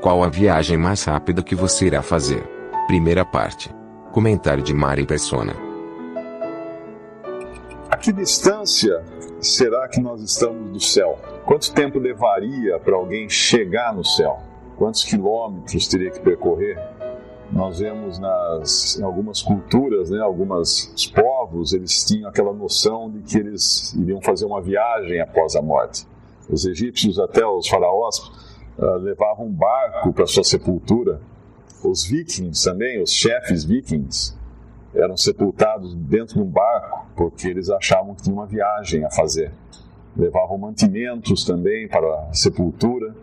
Qual a viagem mais rápida que você irá fazer? Primeira parte. Comentário de Mari Persona. A que distância será que nós estamos do céu? Quanto tempo levaria para alguém chegar no céu? Quantos quilômetros teria que percorrer? Nós vemos nas, em algumas culturas, né, alguns povos, eles tinham aquela noção de que eles iriam fazer uma viagem após a morte. Os egípcios, até os faraós, levavam um barco para sua sepultura. Os vikings também, os chefes vikings, eram sepultados dentro de um barco porque eles achavam que tinha uma viagem a fazer. Levavam mantimentos também para a sepultura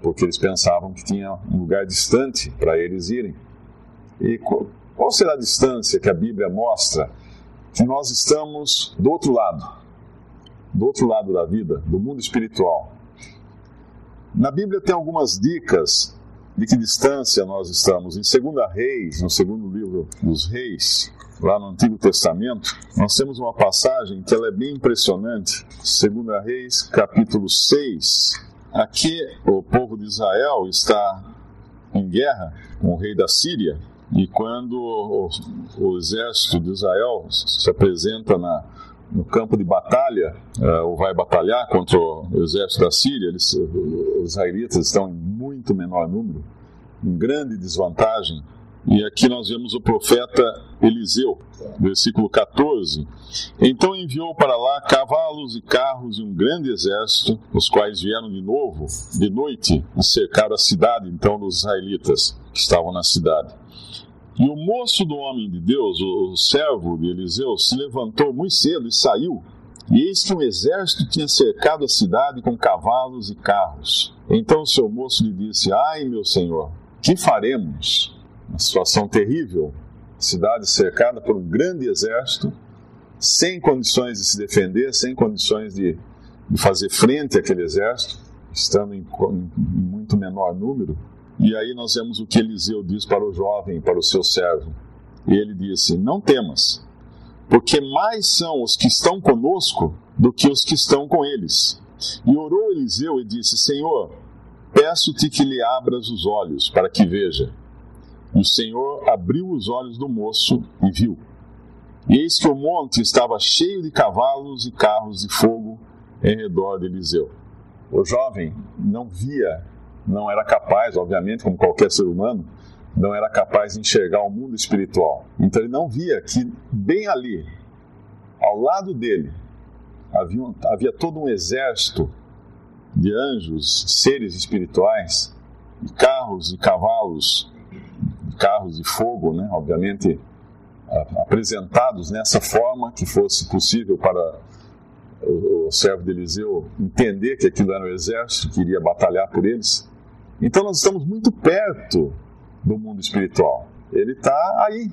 porque eles pensavam que tinha um lugar distante para eles irem. E qual será a distância que a Bíblia mostra que nós estamos do outro lado, do outro lado da vida, do mundo espiritual? Na Bíblia tem algumas dicas de que distância nós estamos. Em 2 Reis, no segundo livro dos Reis, lá no Antigo Testamento, nós temos uma passagem que ela é bem impressionante. 2 Reis, capítulo 6. Aqui o povo de Israel está em guerra com o rei da Síria e quando o, o exército de Israel se apresenta na, no campo de batalha, uh, ou vai batalhar contra o exército da Síria, eles, os israelitas estão em muito menor número, em grande desvantagem. E aqui nós vemos o profeta Eliseu, versículo 14. Então enviou para lá cavalos e carros e um grande exército, os quais vieram de novo, de noite, e cercaram a cidade, então, dos israelitas que estavam na cidade. E o moço do homem de Deus, o servo de Eliseu, se levantou muito cedo e saiu. E eis que um exército tinha cercado a cidade com cavalos e carros. Então o seu moço lhe disse: Ai, meu senhor, que faremos? Uma situação terrível. Cidade cercada por um grande exército, sem condições de se defender, sem condições de, de fazer frente àquele exército, estando em, em muito menor número. E aí nós vemos o que Eliseu diz para o jovem, para o seu servo. E ele disse: Não temas, porque mais são os que estão conosco do que os que estão com eles. E orou Eliseu e disse: Senhor, peço-te que lhe abras os olhos para que veja. E o Senhor abriu os olhos do moço e viu. E eis que o monte estava cheio de cavalos e carros de fogo em redor de Eliseu. O jovem não via não era capaz, obviamente, como qualquer ser humano, não era capaz de enxergar o mundo espiritual. Então ele não via que bem ali, ao lado dele, havia, havia todo um exército de anjos, seres espirituais, de carros e cavalos, carros de fogo, né? obviamente apresentados nessa forma que fosse possível para o, servo de Eliseu entender que aquilo era o exército que iria batalhar por eles. Então nós estamos muito perto do mundo espiritual. Ele está aí,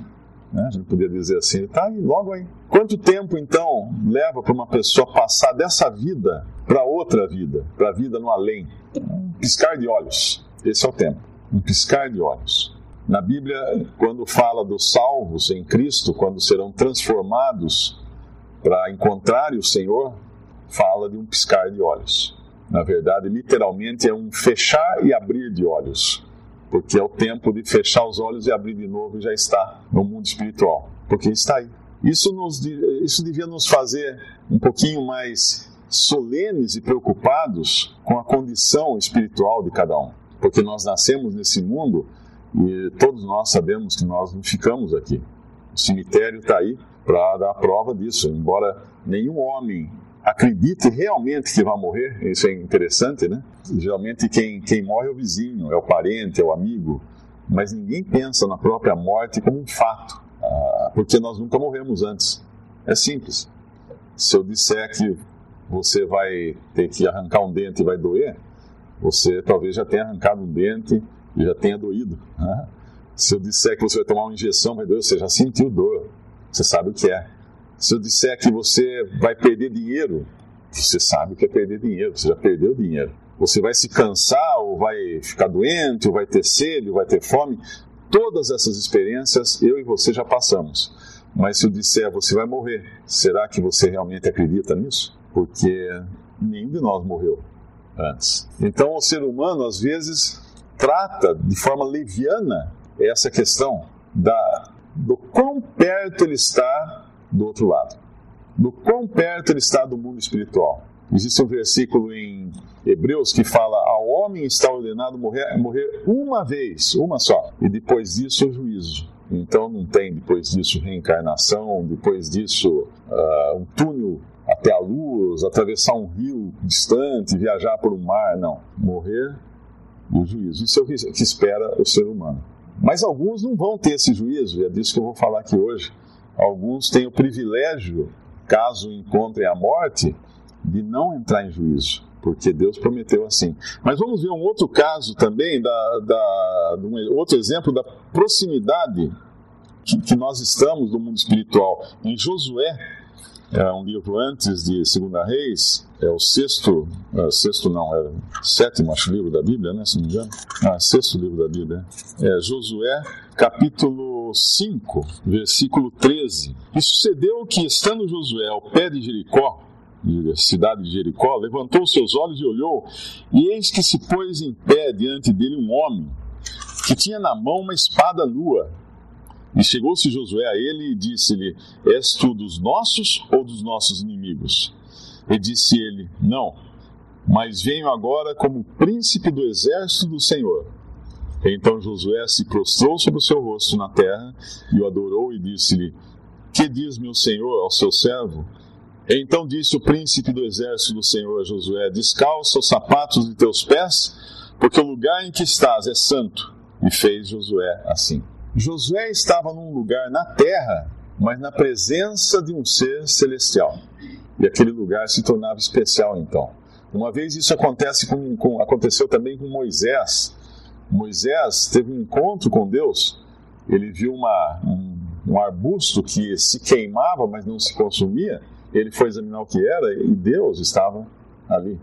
né? a gente podia dizer assim, ele está aí, logo aí. Quanto tempo então leva para uma pessoa passar dessa vida para outra vida, para a vida no além? Um piscar de olhos. Esse é o tempo. Um piscar de olhos. Na Bíblia, quando fala dos salvos em Cristo, quando serão transformados para encontrar o Senhor, fala de um piscar de olhos. Na verdade, literalmente é um fechar e abrir de olhos, porque é o tempo de fechar os olhos e abrir de novo e já está no mundo espiritual, porque está aí. Isso, nos, isso devia nos fazer um pouquinho mais solenes e preocupados com a condição espiritual de cada um, porque nós nascemos nesse mundo e todos nós sabemos que nós não ficamos aqui. O cemitério está aí para dar prova disso, embora nenhum homem acredite realmente que vai morrer, isso é interessante, né? Geralmente quem, quem morre é o vizinho, é o parente, é o amigo, mas ninguém pensa na própria morte como um fato, ah, porque nós nunca morremos antes. É simples. Se eu disser que você vai ter que arrancar um dente e vai doer, você talvez já tenha arrancado um dente e já tenha doído. Né? Se eu disser que você vai tomar uma injeção, vai doer, você já sentiu dor, você sabe o que é. Se eu disser que você vai perder dinheiro, você sabe que é perder dinheiro, você já perdeu dinheiro. Você vai se cansar, ou vai ficar doente, ou vai ter sede, ou vai ter fome. Todas essas experiências eu e você já passamos. Mas se eu disser você vai morrer, será que você realmente acredita nisso? Porque nenhum de nós morreu antes. Então o ser humano às vezes trata de forma leviana essa questão da, do quão perto ele está do outro lado, do quão perto ele está do mundo espiritual. Existe um versículo em Hebreus que fala: ao homem está ordenado morrer, morrer uma vez, uma só, e depois disso o juízo. Então não tem depois disso reencarnação, depois disso uh, um túnel até a luz, atravessar um rio distante, viajar por um mar, não. Morrer e o juízo. Isso é o que espera o ser humano. Mas alguns não vão ter esse juízo, e é disso que eu vou falar aqui hoje. Alguns têm o privilégio, caso encontrem a morte, de não entrar em juízo, porque Deus prometeu assim. Mas vamos ver um outro caso também, da, da, um outro exemplo da proximidade que, nós estamos do mundo espiritual. Em Josué, é um livro antes de Segunda Reis, é o sexto, é, sexto não, é o sétimo acho, livro da Bíblia, né, se não me engano. Ah, sexto livro da Bíblia. É Josué, capítulo 5, versículo 13. E sucedeu que, estando Josué ao pé de Jericó, cidade de Jericó, levantou seus olhos e olhou, e eis que se pôs em pé diante dele um homem, que tinha na mão uma espada nua. E chegou-se Josué a ele e disse-lhe: És tu dos nossos ou dos nossos inimigos? E disse ele: Não, mas venho agora como príncipe do exército do Senhor. Então Josué se prostrou sobre o seu rosto na terra e o adorou e disse-lhe: Que diz meu senhor ao seu servo? Então disse o príncipe do exército do Senhor a Josué: Descalça os sapatos de teus pés, porque o lugar em que estás é santo. E fez Josué assim. Josué estava num lugar na terra, mas na presença de um ser celestial. E aquele lugar se tornava especial então. Uma vez isso acontece com, com, aconteceu também com Moisés. Moisés teve um encontro com Deus. Ele viu uma, um, um arbusto que se queimava, mas não se consumia ele foi examinar o que era e Deus estava ali.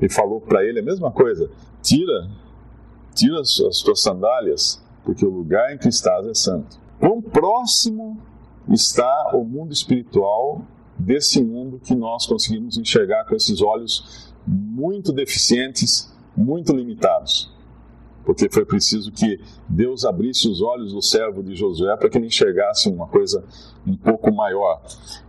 E falou para ele a mesma coisa: tira, tira as, as tuas sandálias, porque o lugar em que estás é santo. Quão próximo está o mundo espiritual desse mundo que nós conseguimos enxergar com esses olhos muito deficientes, muito limitados. Porque foi preciso que Deus abrisse os olhos do servo de Josué para que ele enxergasse uma coisa um pouco maior.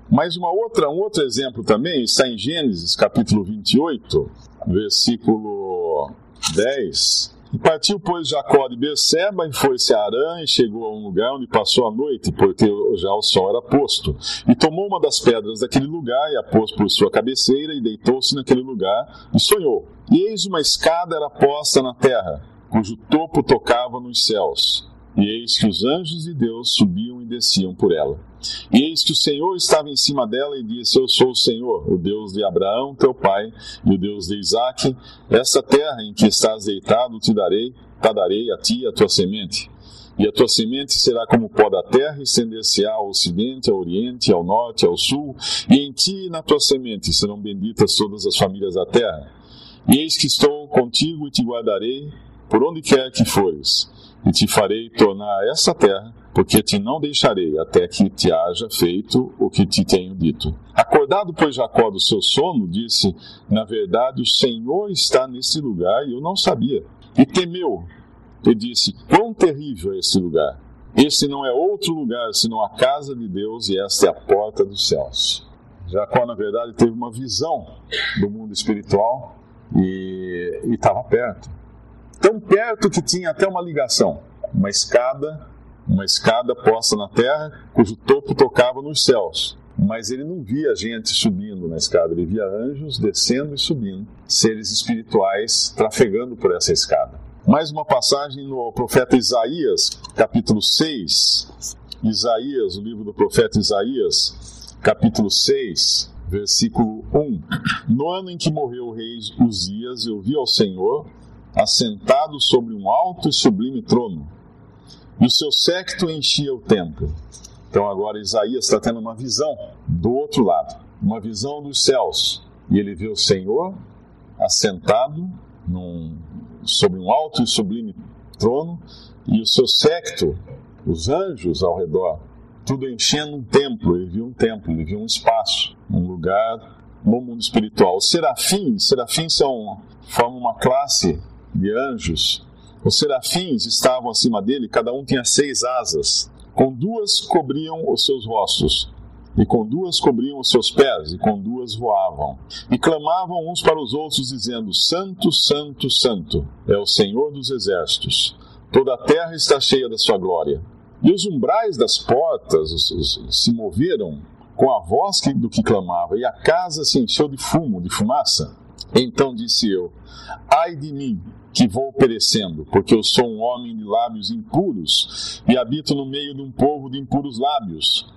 Mas uma outra, um outro exemplo também está em Gênesis, capítulo 28, versículo 10. Partiu, pois, Jacó de Beceba e foi-se a Arã e chegou a um lugar onde passou a noite, porque já o sol era posto. E tomou uma das pedras daquele lugar e a pôs por sua cabeceira e deitou-se naquele lugar e sonhou. E eis uma escada era posta na terra, cujo topo tocava nos céus. E eis que os anjos de Deus subiam e desciam por ela. E eis que o Senhor estava em cima dela e disse: Eu sou o Senhor, o Deus de Abraão, teu pai, e o Deus de Isaque. Essa terra em que estás deitado te darei, te darei a ti e a tua semente. E a tua semente será como o pó da terra, estender-se-á ao ocidente, ao oriente, ao norte, ao sul, e em ti e na tua semente serão benditas todas as famílias da terra. E eis que estou contigo e te guardarei por onde quer que fores e te farei tornar essa terra, porque te não deixarei até que te haja feito o que te tenho dito. Acordado, pois, Jacó do seu sono, disse: Na verdade, o Senhor está nesse lugar e eu não sabia. E temeu, e disse: Quão terrível é esse lugar! Este não é outro lugar senão a casa de Deus, e esta é a porta dos céus. Jacó, na verdade, teve uma visão do mundo espiritual e estava perto tão perto que tinha até uma ligação, uma escada, uma escada posta na terra, cujo topo tocava nos céus. Mas ele não via gente subindo na escada, ele via anjos descendo e subindo, seres espirituais trafegando por essa escada. Mais uma passagem no profeta Isaías, capítulo 6. Isaías, o livro do profeta Isaías, capítulo 6, Versículo 1: No ano em que morreu o rei Uzias, eu vi ao Senhor assentado sobre um alto e sublime trono, e o seu séquito enchia o templo. Então agora Isaías está tendo uma visão do outro lado, uma visão dos céus. E ele vê o Senhor assentado num, sobre um alto e sublime trono, e o seu séquito, os anjos ao redor, tudo enchendo um templo. Ele viu um templo, ele viu um espaço, um lugar no mundo espiritual. Os serafins, serafins são, formam uma classe de anjos. Os serafins estavam acima dele, cada um tinha seis asas. Com duas cobriam os seus rostos, e com duas cobriam os seus pés, e com duas voavam. E clamavam uns para os outros, dizendo: Santo, Santo, Santo é o Senhor dos exércitos. Toda a terra está cheia da sua glória. E os umbrais das portas se moveram com a voz do que clamava, e a casa se encheu de fumo, de fumaça. Então disse eu: Ai de mim, que vou perecendo, porque eu sou um homem de lábios impuros e habito no meio de um povo de impuros lábios.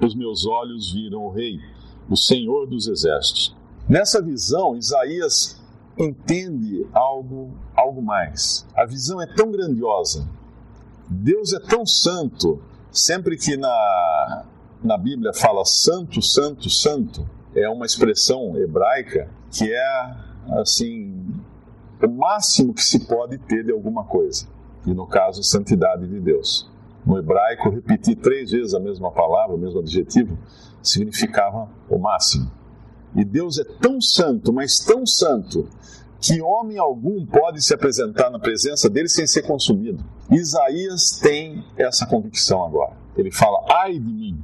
Os meus olhos viram o Rei, o Senhor dos Exércitos. Nessa visão, Isaías entende algo, algo mais. A visão é tão grandiosa Deus é tão santo, sempre que na, na Bíblia fala santo, santo, santo, é uma expressão hebraica que é assim o máximo que se pode ter de alguma coisa. E no caso, santidade de Deus. No hebraico, repetir três vezes a mesma palavra, o mesmo adjetivo, significava o máximo. E Deus é tão santo, mas tão santo, que homem algum pode se apresentar na presença dele sem ser consumido. Isaías tem essa convicção agora. Ele fala: ai de mim,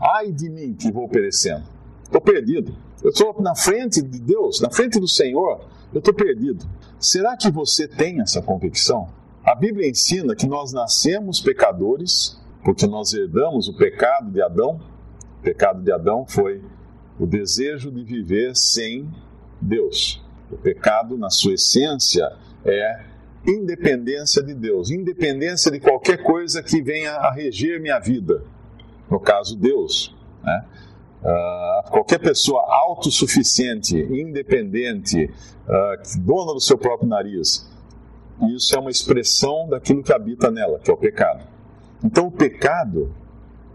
ai de mim que vou perecendo. Estou perdido. Eu estou na frente de Deus, na frente do Senhor, eu estou perdido. Será que você tem essa convicção? A Bíblia ensina que nós nascemos pecadores, porque nós herdamos o pecado de Adão. O pecado de Adão foi o desejo de viver sem Deus. O pecado, na sua essência, é independência de Deus, independência de qualquer coisa que venha a reger minha vida. No caso, Deus. Né? Uh, qualquer pessoa autossuficiente, independente, uh, dona do seu próprio nariz, isso é uma expressão daquilo que habita nela, que é o pecado. Então, o pecado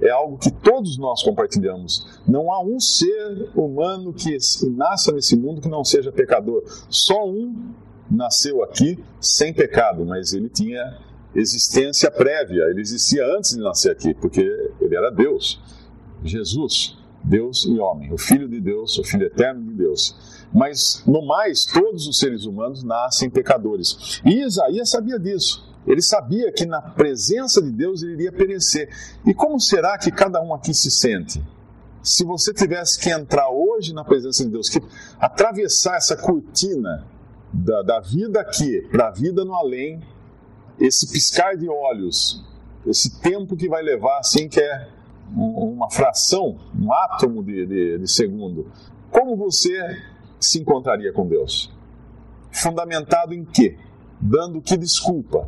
é algo que todos nós compartilhamos. Não há um ser humano que nasça nesse mundo que não seja pecador. Só um nasceu aqui sem pecado, mas ele tinha existência prévia, ele existia antes de nascer aqui, porque ele era Deus. Jesus, Deus e homem, o Filho de Deus, o Filho eterno de Deus. Mas, no mais, todos os seres humanos nascem pecadores. E Isaías sabia disso. Ele sabia que na presença de Deus ele iria perecer. E como será que cada um aqui se sente? Se você tivesse que entrar hoje na presença de Deus, que atravessar essa cortina da, da vida aqui para a vida no além, esse piscar de olhos, esse tempo que vai levar, assim, que é uma fração, um átomo de, de, de segundo, como você se encontraria com Deus? Fundamentado em quê? Dando que desculpa?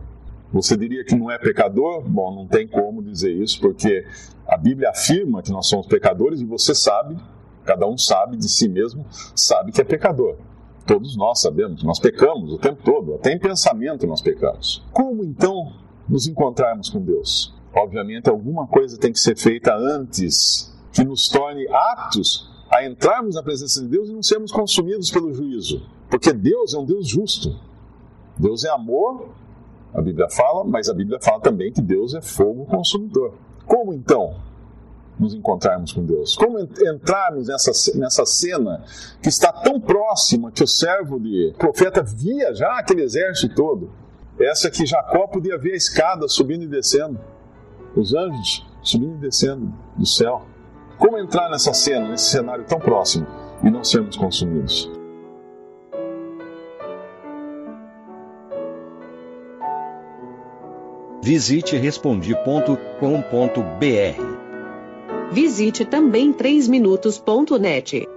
Você diria que não é pecador? Bom, não tem como dizer isso, porque a Bíblia afirma que nós somos pecadores e você sabe, cada um sabe de si mesmo, sabe que é pecador. Todos nós sabemos, nós pecamos o tempo todo, até em pensamento nós pecamos. Como então nos encontrarmos com Deus? Obviamente, alguma coisa tem que ser feita antes que nos torne aptos a entrarmos na presença de Deus e não sermos consumidos pelo juízo. Porque Deus é um Deus justo. Deus é amor a Bíblia fala, mas a Bíblia fala também que Deus é fogo consumidor. Como então nos encontrarmos com Deus? Como entrarmos nessa, nessa cena que está tão próxima que o servo de profeta via já aquele exército todo? Essa que Jacó podia ver a escada subindo e descendo, os anjos subindo e descendo do céu. Como entrar nessa cena, nesse cenário tão próximo e não sermos consumidos? Visite respondi.com.br. Visite também 3minutos.net.